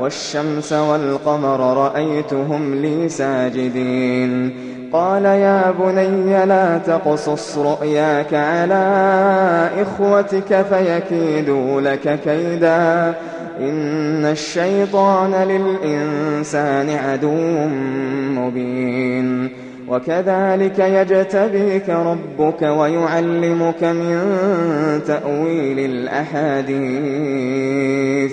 والشمس والقمر رأيتهم لي ساجدين. قال يا بني لا تقصص رؤياك على إخوتك فيكيدوا لك كيدا. إن الشيطان للإنسان عدو مبين. وكذلك يجتبيك ربك ويعلمك من تأويل الأحاديث.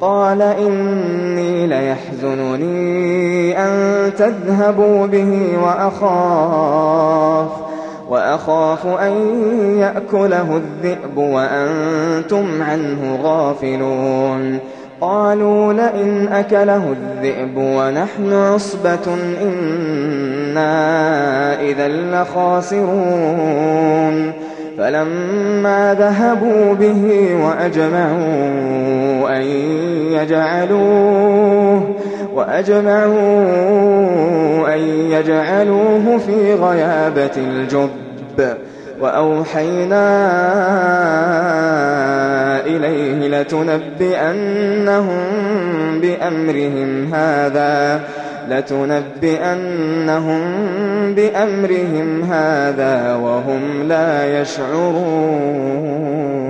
قال إني ليحزنني أن تذهبوا به وأخاف وأخاف أن يأكله الذئب وأنتم عنه غافلون. قالوا لئن أكله الذئب ونحن عصبة إنا إذا لخاسرون. فلما ذهبوا به وأجمعوا أن يجعلوه وأجمعوا أن يجعلوه في غيابة الجب. وأوحينا إليه لتنبئنهم بأمرهم هذا لتنبئنهم بأمرهم هذا وهم لا يشعرون.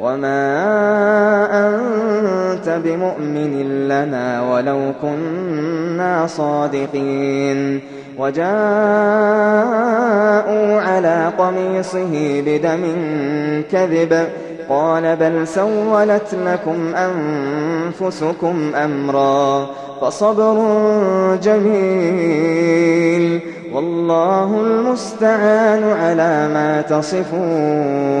وما أنت بمؤمن لنا ولو كنا صادقين وجاءوا على قميصه بدم كذب قال بل سولت لكم أنفسكم أمرا فصبر جميل والله المستعان على ما تصفون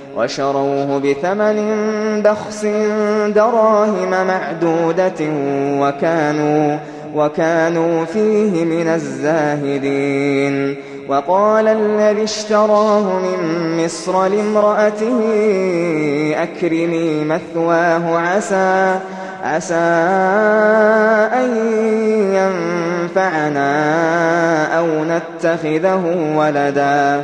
وشروه بثمن بخس دراهم معدودة وكانوا وكانوا فيه من الزاهدين. وقال الذي اشتراه من مصر لامرأته أكرمي مثواه عسى عسى أن ينفعنا أو نتخذه ولدا.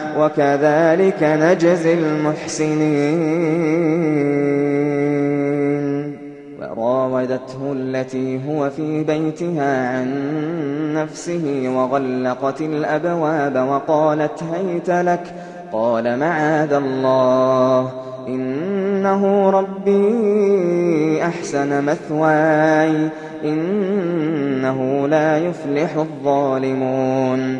وكذلك نجزي المحسنين. وراودته التي هو في بيتها عن نفسه وغلقت الأبواب وقالت هيت لك. قال معاذ الله إنه ربي أحسن مثواي إنه لا يفلح الظالمون.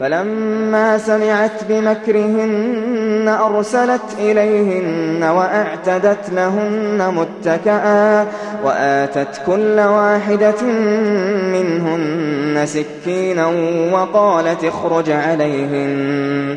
فلما سمعت بمكرهن أرسلت إليهن وأعتدت لهن متكئا وآتت كل واحدة منهن سكينا وقالت اخرج عليهن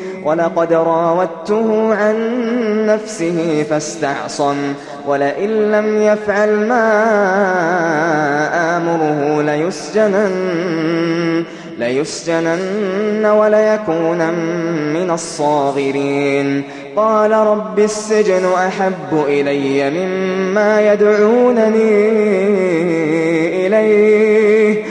ولقد راودته عن نفسه فاستعصم ولئن لم يفعل ما آمره ليسجنن ليسجنن وليكون من الصاغرين. قال رب السجن أحب إلي مما يدعونني إليه.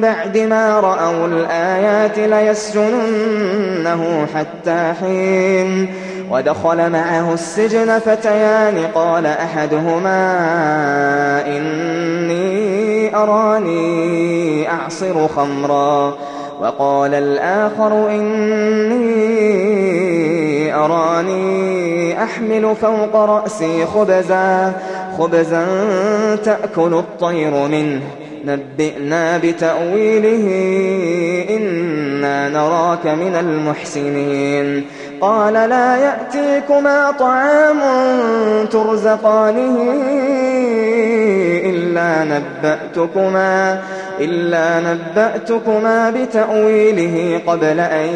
بعد ما رأوا الآيات ليسجننه حتى حين ودخل معه السجن فتيان قال أحدهما إني أراني أعصر خمرا وقال الآخر إني أراني أحمل فوق رأسي خبزا خبزا تأكل الطير منه نبئنا بتأويله إنا نراك من المحسنين. قال لا يأتيكما طعام ترزقانه إلا نبأتكما. إلا نبأتكما بتأويله قبل أن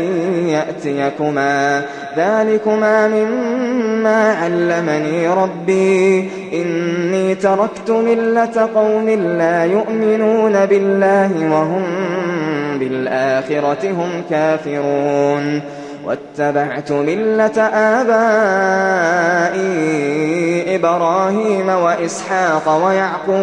يأتيكما. ذلكما مما علمني ربي. إني تركت ملة قوم لا يؤمنون بالله وهم بالآخرة هم كافرون. واتبعت ملة آبائي إبراهيم وإسحاق ويعقوب.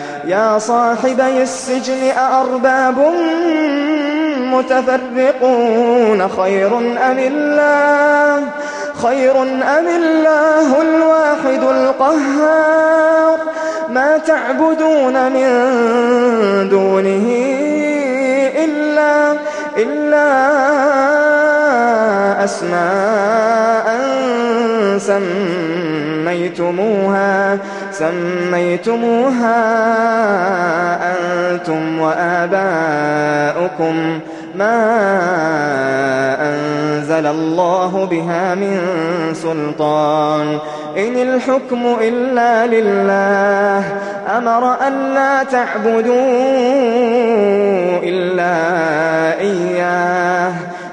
يا صاحبي السجن أأرباب متفرقون خير أم الله؟ خير أم الله الواحد القهار؟ ما تعبدون من دونه إلا إلا أسماء سميتموها. سميتموها أنتم وآباؤكم ما أنزل الله بها من سلطان. إن الحكم إلا لله. أمر أن لا تعبدوا إلا إياه.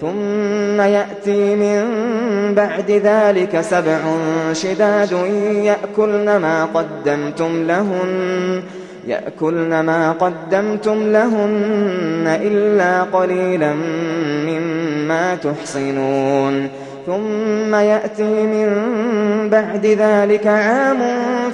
ثم يأتي من بعد ذلك سبع شداد يأكلن ما قدمتم لهن يأكلن ما قدمتم لهن إلا قليلا مما تحصنون. ثم يأتي من بعد ذلك عام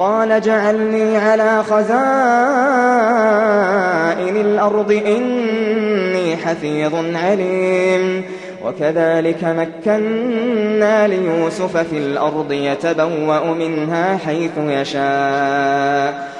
قال جعلني على خزائن الأرض إني حفيظ عليم. وكذلك مكنا ليوسف في الأرض يتبوأ منها حيث يشاء.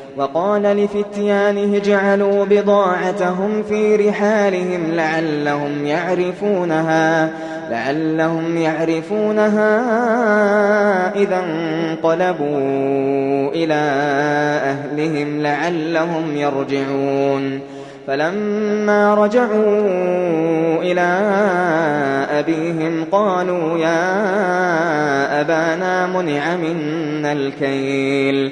وقال لفتيانه اجعلوا بضاعتهم في رحالهم لعلهم يعرفونها لعلهم يعرفونها إذا انقلبوا إلى أهلهم لعلهم يرجعون. فلما رجعوا إلى أبيهم قالوا يا أبانا منع منا الكيل.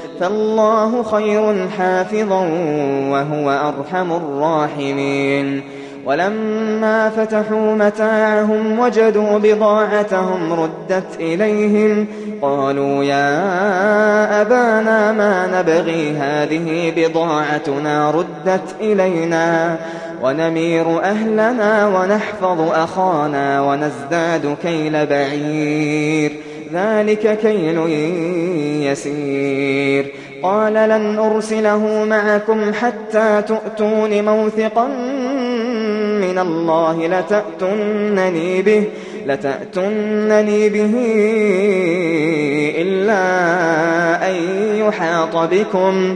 فالله خير حافظا وهو أرحم الراحمين. ولما فتحوا متاعهم وجدوا بضاعتهم ردت إليهم قالوا يا أبانا ما نبغي هذه بضاعتنا ردت إلينا ونمير أهلنا ونحفظ أخانا ونزداد كيل بعير. ذلك كيل يسير. قال لن أرسله معكم حتى تؤتون موثقا الله لتأتنني به لتأتنني به إلا أن يحاط بكم.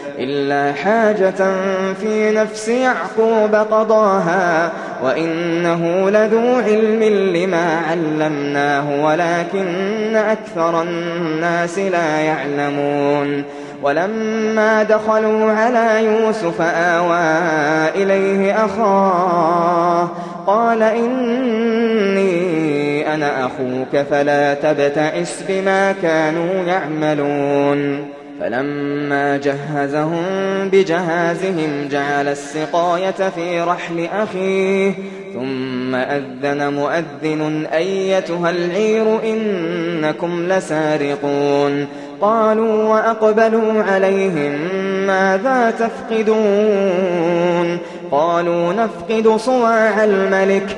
إلا حاجة في نفس يعقوب قضاها وإنه لذو علم لما علمناه ولكن أكثر الناس لا يعلمون ولما دخلوا على يوسف آوى إليه أخاه قال إني أنا أخوك فلا تبتئس بما كانوا يعملون فلما جهزهم بجهازهم جعل السقاية في رحل أخيه ثم أذن مؤذن أيتها العير إنكم لسارقون. قالوا وأقبلوا عليهم ماذا تفقدون؟ قالوا نفقد صواع الملك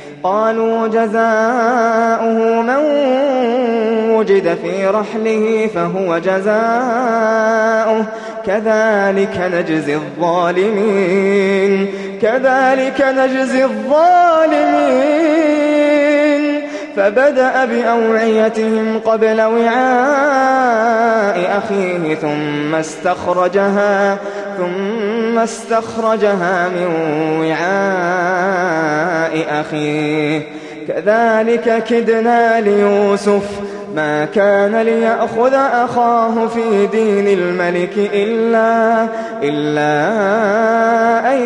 قالوا جزاؤه من وجد في رحله فهو جزاؤه. كذلك نجزي الظالمين. كذلك نجزي الظالمين. فبدأ بأوعيتهم قبل وعاء أخيه ثم استخرجها ثم استخرجها من وعاء أخيه. كذلك كدنا ليوسف. ما كان ليأخذ أخاه في دين الملك إلا, إلا أن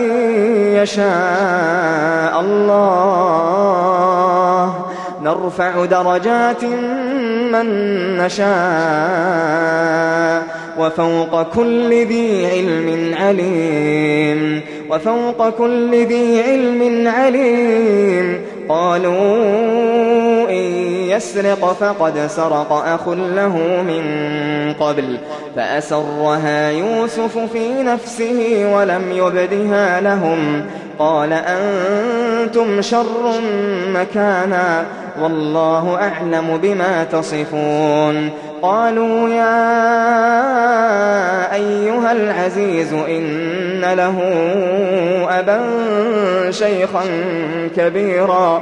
يشاء الله. نرفع درجات من نشاء. وفوق كل ذي علم عليم وفوق كل ذي علم عليم قالوا إن يسرق فقد سرق أخ له من قبل فأسرها يوسف في نفسه ولم يبدها لهم قال أنتم شر مكانا والله أعلم بما تصفون قالوا يا أيها العزيز إن له أبا شيخا كبيرا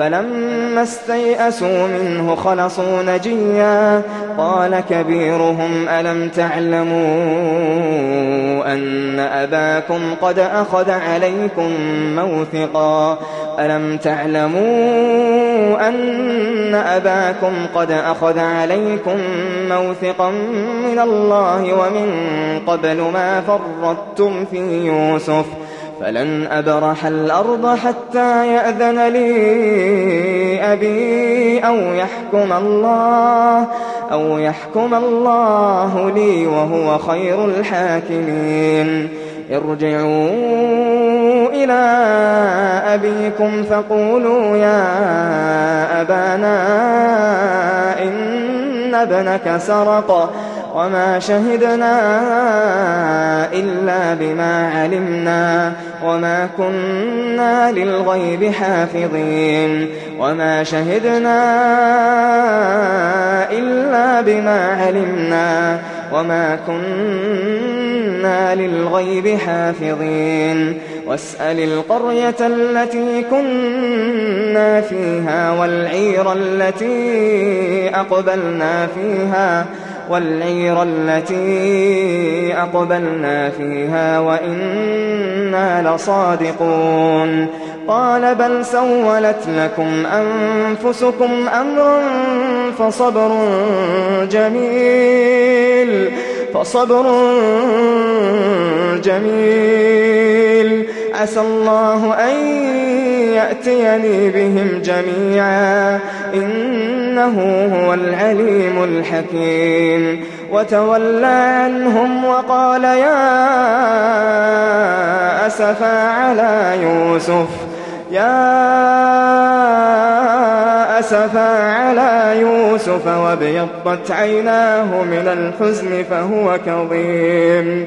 فلما استيئسوا منه خلصوا نجيا. قال كبيرهم ألم تعلموا أن أباكم قد أخذ عليكم موثقا؟ ألم تعلموا أن أباكم قد أخذ عليكم موثقا من الله ومن قبل ما فرطتم في يوسف؟ فلن أبرح الأرض حتى يأذن لي أبي أو يحكم الله أو يحكم الله لي وهو خير الحاكمين. ارجعوا إلى أبيكم فقولوا يا أبانا إن ابنك سرق. وما شهدنا إلا بما علمنا وما كنا للغيب حافظين وما شهدنا إلا بما علمنا وما كنا للغيب حافظين واسأل القرية التي كنا فيها والعير التي أقبلنا فيها والعير التي أقبلنا فيها وإنا لصادقون. قال بل سولت لكم أنفسكم أمرا فصبر جميل فصبر جميل. عسى الله أن يأتيني بهم جميعا. إنه هو العليم الحكيم. وتولى عنهم وقال يا أسفا على يوسف. يا أسفا على يوسف وابيضت عيناه من الحزن فهو كظيم.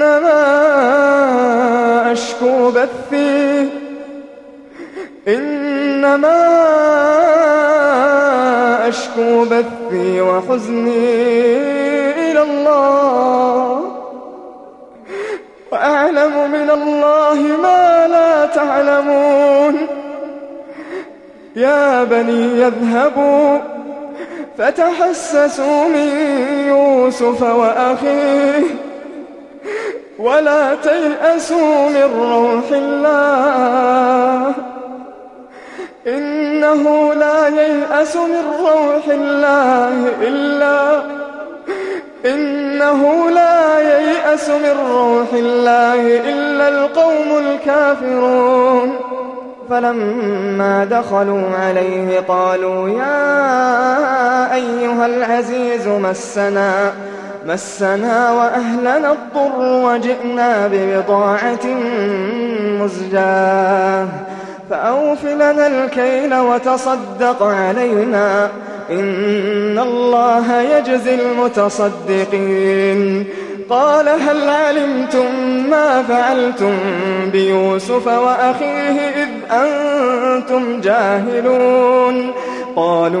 إنما أشكو بثي. إنما أشكو بثي وحزني إلى الله. وأعلم من الله ما لا تعلمون. يا بني يذهبوا. فتحسسوا من يوسف وأخيه. ولا تيأسوا من روح الله. إنه لا ييأس من روح الله إلا إنه لا ييأس من روح الله إلا القوم الكافرون. فلما دخلوا عليه قالوا يا أيها العزيز مسنا مسنا وأهلنا الضر وجئنا ببضاعة مزجاة. فأوف لنا الكيل وتصدق علينا. إن الله يجزي المتصدقين. قال هل علمتم ما فعلتم بيوسف وأخيه إذ أنتم جاهلون؟ قالوا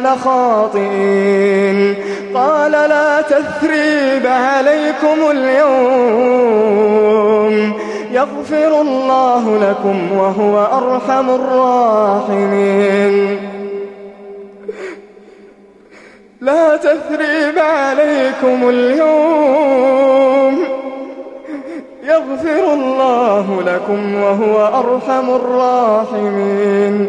لخاطئين. قال لا تثريب عليكم اليوم. يغفر الله لكم وهو أرحم الراحمين. لا تثريب عليكم اليوم. يغفر الله لكم وهو أرحم الراحمين.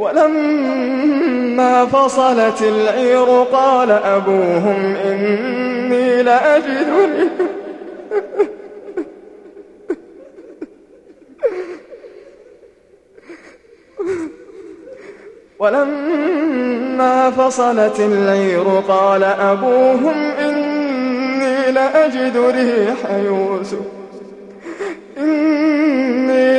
ولما فصلت العير قال أبوهم إني لأجد ولما فصلت العير قال أبوهم إني لأجد ريح يوسف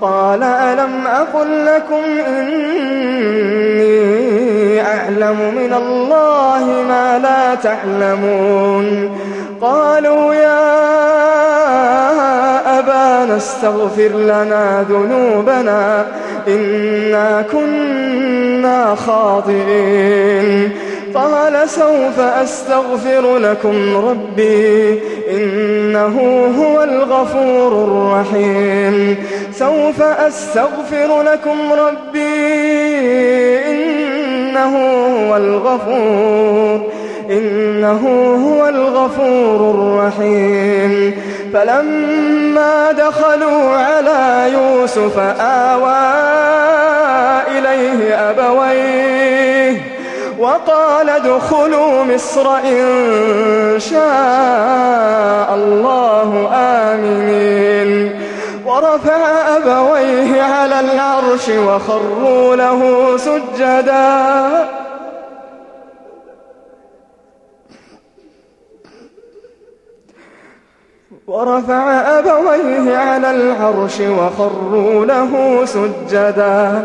قال ألم أقل لكم إني أعلم من الله ما لا تعلمون قالوا يا أبانا استغفر لنا ذنوبنا إنا كنا خاطئين قال سوف أستغفر لكم ربي إنه هو الغفور الرحيم. سوف أستغفر لكم ربي إنه هو الغفور إنه هو الغفور الرحيم. فلما دخلوا على يوسف آوى إليه أبويه وقال ادخلوا مصر إن شاء الله آمنين. ورفع أبويه على العرش وخروا له سجدا. ورفع أبويه على العرش وخروا له سجدا.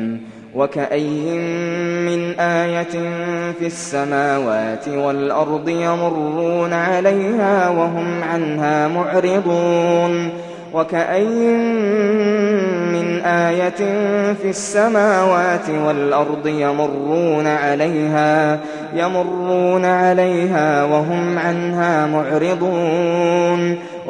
وكأي من آية في السماوات والأرض يمرون عليها وهم عنها معرضون وكأي من آية في السماوات والأرض يمرون عليها يمرون عليها وهم عنها معرضون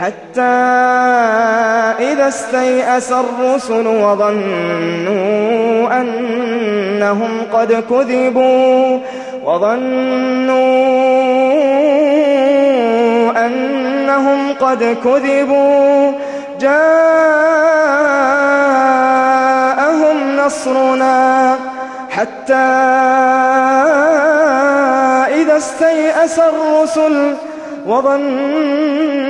حتى إذا استيأس الرسل وظنوا أنهم قد كذبوا وظنوا أنهم قد كذبوا جاءهم نصرنا حتى إذا استيأس الرسل وظنوا